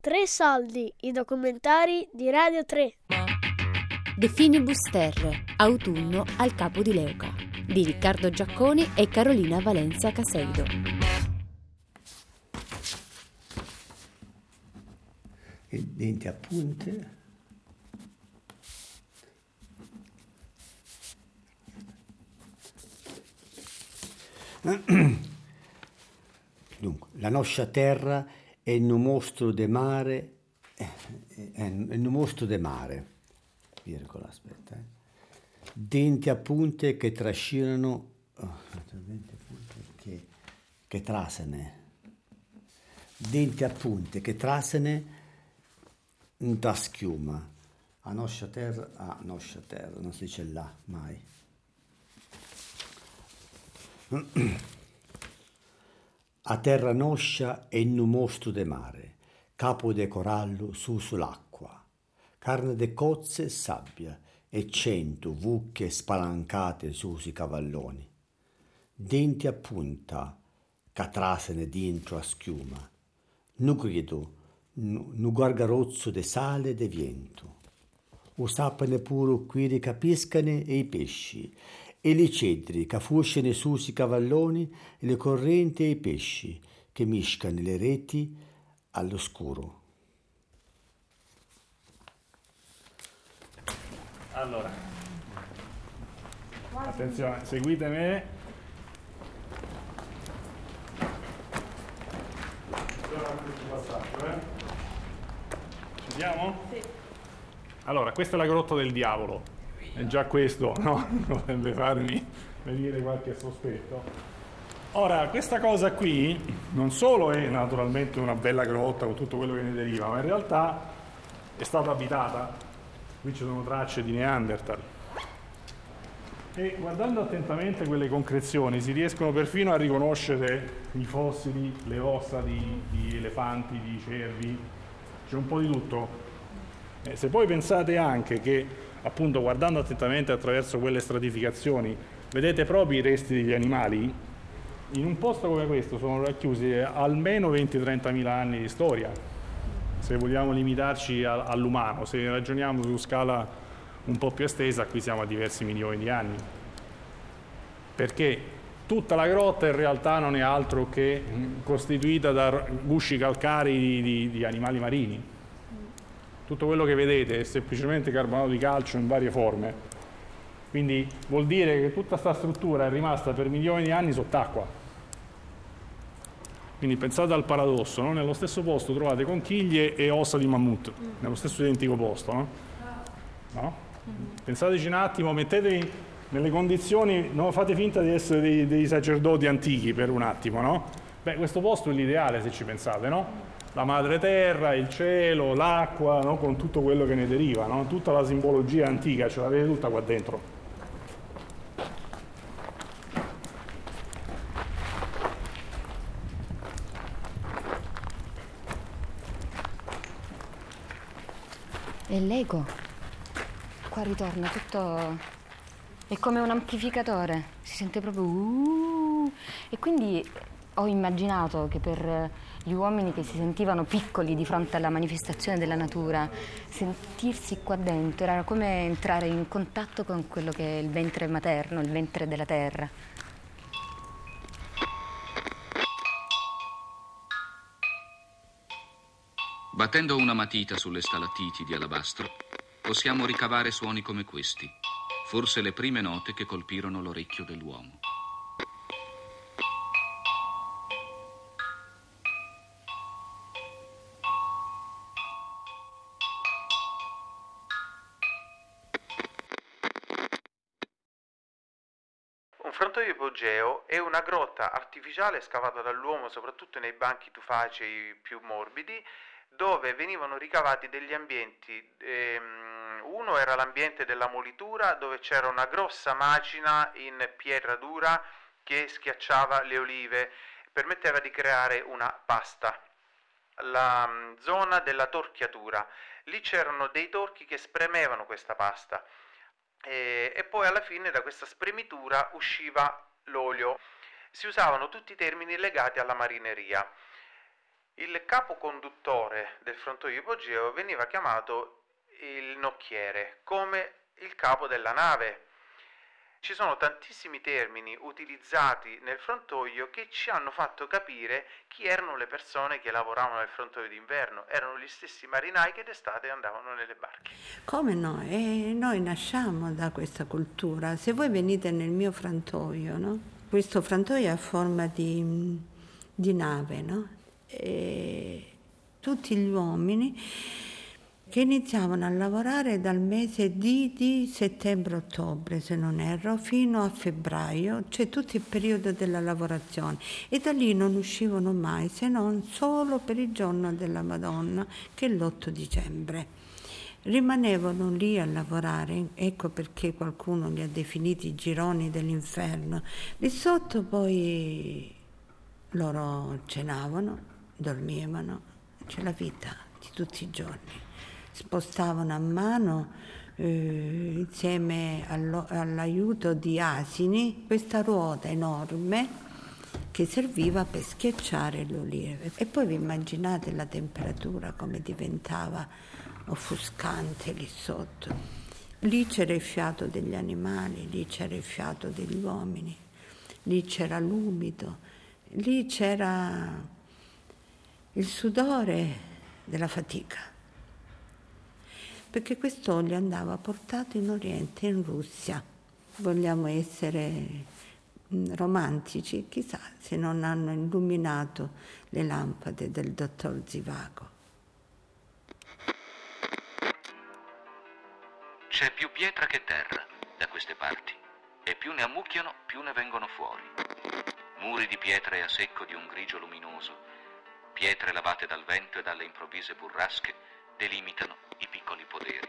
Tre soldi, i documentari di Radio 3. De Finibus Terre, autunno al capo di Leuca, di Riccardo Giacconi e Carolina Valencia Caseido. E denti a punte. Dunque, la nostra terra è il mostro de mare, è il mostro de mare, virgola, aspetta, eh. denti a punte che trascinano, oh, che, che trasene, denti a punte che trasene da schiuma, a nostra terra, a nostra terra, non si dice là mai. A terra noscia e in un mostro de mare, capo de corallo su sull'acqua, carne de cozze e sabbia, e cento vucche spalancate su sui cavalloni. Denti a punta, catrasene dentro a schiuma, nu grido, nu, nu gargarozzo de sale e de viento. O sapene pure qui di capiscane e i pesci, e le cedri che fuscene su i cavalloni e le correnti e i pesci che miscano le reti all'oscuro. Allora, attenzione, seguite me. Ci siamo? Sì. Allora, questa è la grotta del diavolo. E già questo no? dovrebbe farmi venire qualche sospetto. Ora, questa cosa qui non solo è naturalmente una bella grotta con tutto quello che ne deriva, ma in realtà è stata abitata. Qui ci sono tracce di Neanderthal. E guardando attentamente quelle concrezioni si riescono perfino a riconoscere i fossili, le ossa di, di elefanti, di cervi, c'è un po' di tutto. E se poi pensate anche che appunto guardando attentamente attraverso quelle stratificazioni, vedete proprio i resti degli animali, in un posto come questo sono racchiusi almeno 20-30 mila anni di storia, se vogliamo limitarci all'umano, se ragioniamo su scala un po' più estesa, qui siamo a diversi milioni di anni. Perché tutta la grotta in realtà non è altro che costituita da gusci calcarei di, di, di animali marini tutto quello che vedete è semplicemente carbonato di calcio in varie forme. Quindi vuol dire che tutta questa struttura è rimasta per milioni di anni sott'acqua. Quindi pensate al paradosso, no? nello stesso posto trovate conchiglie e ossa di mammut, nello stesso identico posto. No? No? Pensateci un attimo, mettetevi nelle condizioni, non fate finta di essere dei, dei sacerdoti antichi per un attimo, no? Beh, questo posto è l'ideale se ci pensate, no? La madre terra, il cielo, l'acqua, no? con tutto quello che ne deriva, no? tutta la simbologia antica, ce l'avete tutta qua dentro. E l'ego, qua ritorna tutto, è come un amplificatore, si sente proprio... Uh, e quindi ho immaginato che per gli uomini che si sentivano piccoli di fronte alla manifestazione della natura, sentirsi qua dentro era come entrare in contatto con quello che è il ventre materno, il ventre della terra. Battendo una matita sulle stalattiti di alabastro, possiamo ricavare suoni come questi, forse le prime note che colpirono l'orecchio dell'uomo. È una grotta artificiale scavata dall'uomo soprattutto nei banchi tufacei più morbidi dove venivano ricavati degli ambienti. Ehm, uno era l'ambiente della molitura dove c'era una grossa macina in pietra dura che schiacciava le olive, permetteva di creare una pasta. La mm, zona della torchiatura, lì c'erano dei torchi che spremevano questa pasta e, e poi alla fine da questa spremitura usciva l'olio. Si usavano tutti i termini legati alla marineria. Il capo conduttore del frontoio ipogeo veniva chiamato il nocchiere, come il capo della nave. Ci sono tantissimi termini utilizzati nel frontoio che ci hanno fatto capire chi erano le persone che lavoravano nel frontoio d'inverno. Erano gli stessi marinai che d'estate andavano nelle barche. Come no? E noi nasciamo da questa cultura. Se voi venite nel mio frantoio, no? Questo frantoio è a forma di, di nave, no? Tutti gli uomini che iniziavano a lavorare dal mese di, di settembre-ottobre, se non erro, fino a febbraio, cioè tutto il periodo della lavorazione. E da lì non uscivano mai, se non solo per il giorno della Madonna, che è l'8 dicembre. Rimanevano lì a lavorare, ecco perché qualcuno li ha definiti i gironi dell'inferno. Lì sotto poi loro cenavano, dormivano, c'è la vita di tutti i giorni spostavano a mano eh, insieme allo, all'aiuto di asini questa ruota enorme che serviva per schiacciare l'olive. E poi vi immaginate la temperatura come diventava offuscante lì sotto. Lì c'era il fiato degli animali, lì c'era il fiato degli uomini, lì c'era l'umido, lì c'era il sudore della fatica perché quest'olio andava portato in Oriente, in Russia. Vogliamo essere mm, romantici, chissà se non hanno illuminato le lampade del dottor Zivago. C'è più pietra che terra da queste parti e più ne ammucchiano più ne vengono fuori. Muri di pietre a secco di un grigio luminoso, pietre lavate dal vento e dalle improvvise burrasche delimitano i piccoli poderi.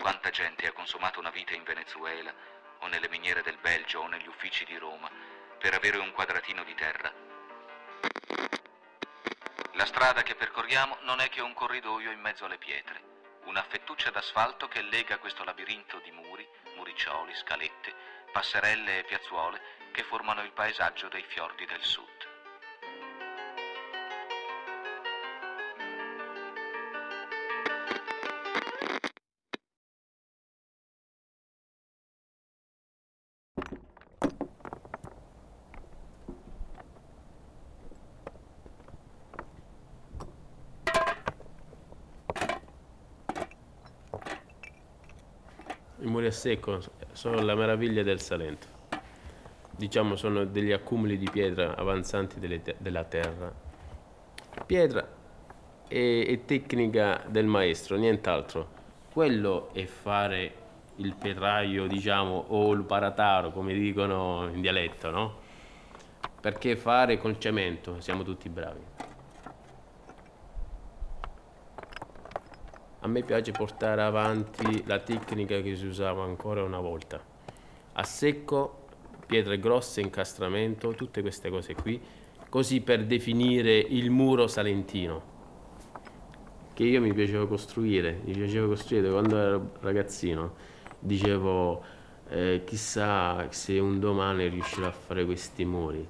Quanta gente ha consumato una vita in Venezuela o nelle miniere del Belgio o negli uffici di Roma per avere un quadratino di terra. La strada che percorriamo non è che un corridoio in mezzo alle pietre, una fettuccia d'asfalto che lega questo labirinto di muri, muriccioli, scalette, passerelle e piazzuole che formano il paesaggio dei fiordi del sud. A secco sono la meraviglia del Salento. Diciamo sono degli accumuli di pietra avanzanti te- della terra. Pietra e, e tecnica del maestro, nient'altro. Quello è fare il petraio, diciamo, o il parataro, come dicono in dialetto, no? Perché fare col cemento siamo tutti bravi. A me piace portare avanti la tecnica che si usava ancora una volta. A secco, pietre grosse, incastramento, tutte queste cose qui, così per definire il muro salentino, che io mi piaceva costruire, mi piaceva costruire quando ero ragazzino, dicevo eh, chissà se un domani riuscirò a fare questi muri.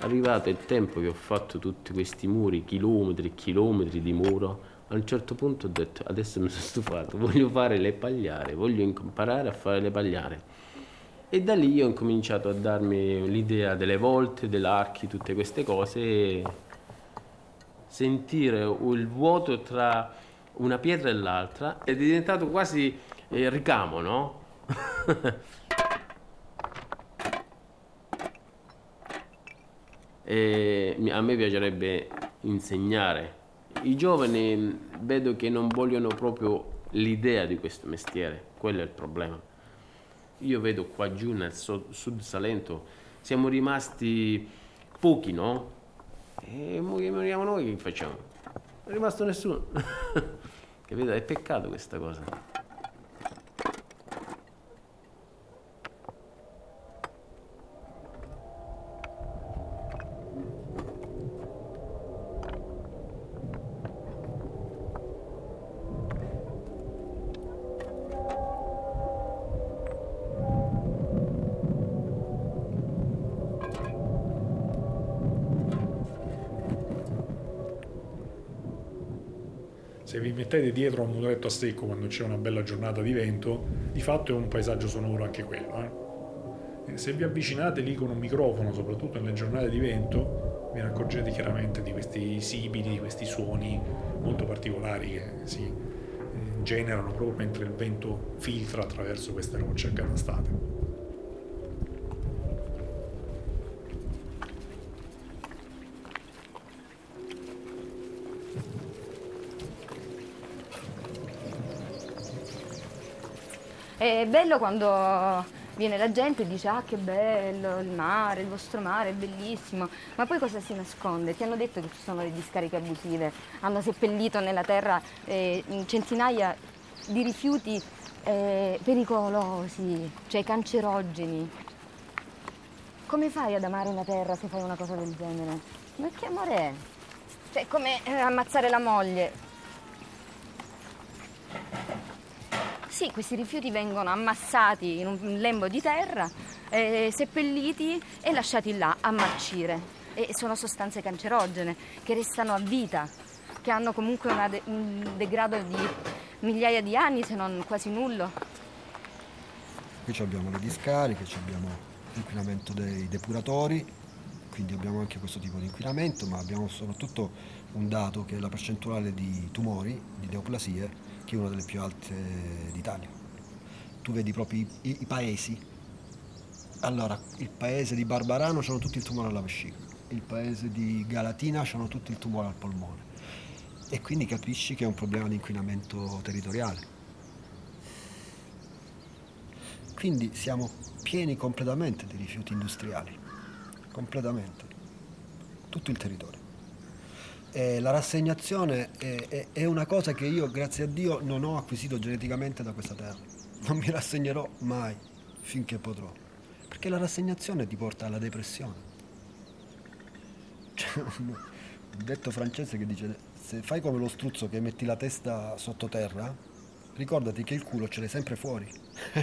Arrivato il tempo che ho fatto tutti questi muri, chilometri e chilometri di muro, a un certo punto ho detto adesso mi sono stufato, voglio fare le pagliare, voglio imparare a fare le pagliare. E da lì ho incominciato a darmi l'idea delle volte, dell'archi, tutte queste cose e sentire il vuoto tra una pietra e l'altra è diventato quasi eh, ricamo, no? e a me piacerebbe insegnare i giovani vedo che non vogliono proprio l'idea di questo mestiere, quello è il problema. Io vedo qua giù nel sud Salento siamo rimasti pochi, no? E moriamo noi che facciamo? Non è rimasto nessuno. Capito? È peccato questa cosa. Se vi mettete dietro a un muretto a secco quando c'è una bella giornata di vento, di fatto è un paesaggio sonoro anche quello. Eh? Se vi avvicinate lì con un microfono, soprattutto nelle giornate di vento, vi accorgete chiaramente di questi sibili, di questi suoni molto particolari che si eh, generano proprio mentre il vento filtra attraverso queste rocce accatastate. È bello quando viene la gente e dice ah che bello il mare, il vostro mare è bellissimo, ma poi cosa si nasconde? Ti hanno detto che ci sono le discariche abusive, hanno seppellito nella terra eh, centinaia di rifiuti eh, pericolosi, cioè cancerogeni. Come fai ad amare una terra se fai una cosa del genere? Ma che amore è? Cioè come eh, ammazzare la moglie, Sì, questi rifiuti vengono ammassati in un lembo di terra, eh, seppelliti e lasciati là a marcire. E sono sostanze cancerogene che restano a vita, che hanno comunque de- un degrado di migliaia di anni, se non quasi nullo. Qui abbiamo le discariche, abbiamo l'inquinamento dei depuratori, quindi abbiamo anche questo tipo di inquinamento, ma abbiamo soprattutto un dato che è la percentuale di tumori, di neoplasie, che è una delle più alte d'Italia. Tu vedi proprio i, i, paesi. Allora, il paese di Barbarano hanno tutti il tumore alla vescica, il paese di Galatina hanno tutti il tumore al polmone. E quindi capisci che è un problema di inquinamento territoriale. Quindi siamo pieni completamente di rifiuti industriali, completamente, tutto il territorio eh, la rassegnazione è, è, è, una cosa che io, grazie a Dio, non ho acquisito geneticamente da questa terra. Non mi rassegnerò mai finché potrò. Perché la rassegnazione ti porta alla depressione. C'è un, un detto francese che dice se fai come lo struzzo che metti la testa sottoterra, ricordati che il culo ce l'hai sempre fuori.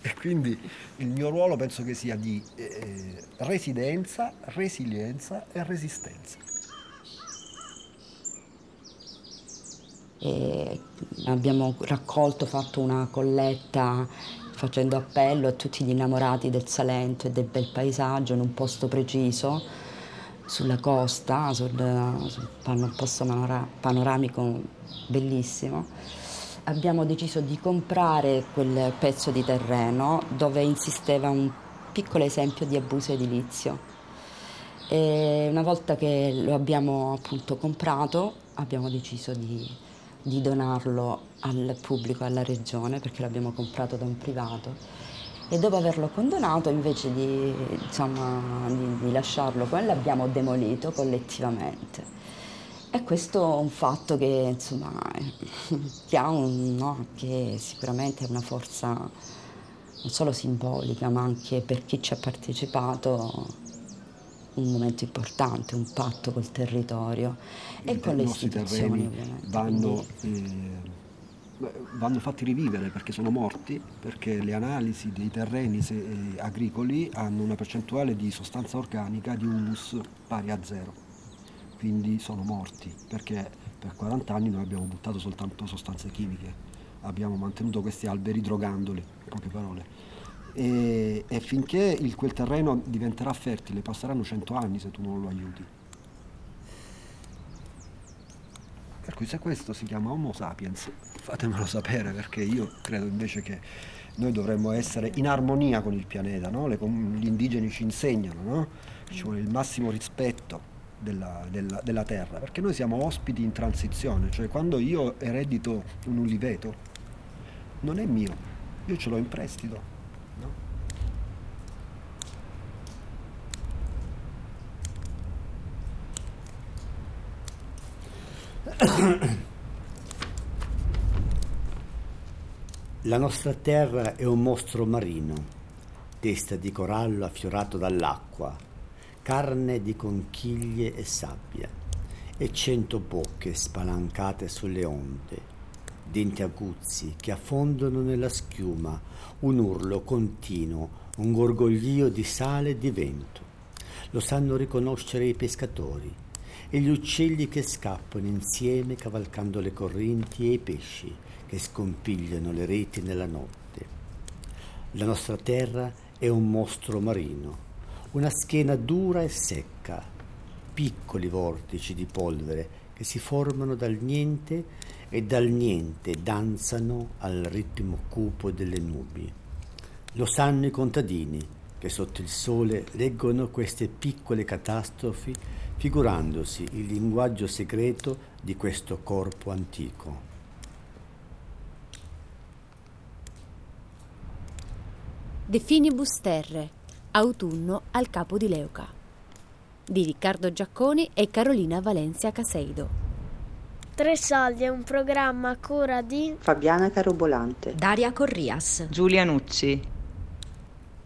e quindi il mio ruolo penso che sia di eh, residenza, resilienza e resistenza. E abbiamo raccolto, fatto una colletta facendo appello a tutti gli innamorati del Salento e del bel paesaggio in un posto preciso sulla costa, sul, sul posto panoramico bellissimo. Abbiamo deciso di comprare quel pezzo di terreno dove insisteva un piccolo esempio di abuso edilizio. E una volta che lo abbiamo appunto comprato abbiamo deciso di di donarlo al pubblico, alla regione, perché l'abbiamo comprato da un privato. E dopo averlo condonato, invece di, insomma, di, di lasciarlo come l'abbiamo demolito collettivamente. E questo è un fatto che, insomma, che ha un, no, che sicuramente è una forza non solo simbolica, ma anche per chi ci ha partecipato un momento importante, un patto col territorio e con le istituzioni vanno, eh, vanno, fatti rivivere perché sono morti, perché le analisi dei terreni eh, agricoli hanno una percentuale di sostanza organica di humus pari a zero, quindi sono morti perché per 40 anni noi abbiamo buttato soltanto sostanze chimiche, abbiamo mantenuto questi alberi drogandoli, in poche parole e, e finché il, quel terreno diventerà fertile passeranno cento anni se tu non lo aiuti. Per cui se questo si chiama Homo sapiens, fatemelo sapere perché io credo invece che noi dovremmo essere in armonia con il pianeta, no? Le, gli indigeni ci insegnano, no? ci vuole il massimo rispetto della, della, della, terra, perché noi siamo ospiti in transizione, cioè quando io eredito un uliveto non è mio, io ce l'ho in prestito, La nostra terra è un mostro marino, testa di corallo affiorato dall'acqua, carne di conchiglie e sabbia, e cento bocche spalancate sulle onde, denti aguzzi che affondano nella schiuma, un urlo continuo, un gorgoglio di sale e di vento. Lo sanno riconoscere i pescatori e gli uccelli che scappano insieme cavalcando le correnti e i pesci che scompigliano le reti nella notte. La nostra terra è un mostro marino, una schiena dura e secca, piccoli vortici di polvere che si formano dal niente e dal niente danzano al ritmo cupo delle nubi. Lo sanno i contadini che sotto il sole leggono queste piccole catastrofi figurandosi il linguaggio segreto di questo corpo antico. De Finibus Terre, autunno al capo di Leuca, di Riccardo Giacconi e Carolina Valencia Caseido. Tre soldi è un programma a cura di Fabiana Carobolante, Daria Corrias, Giulia Nucci.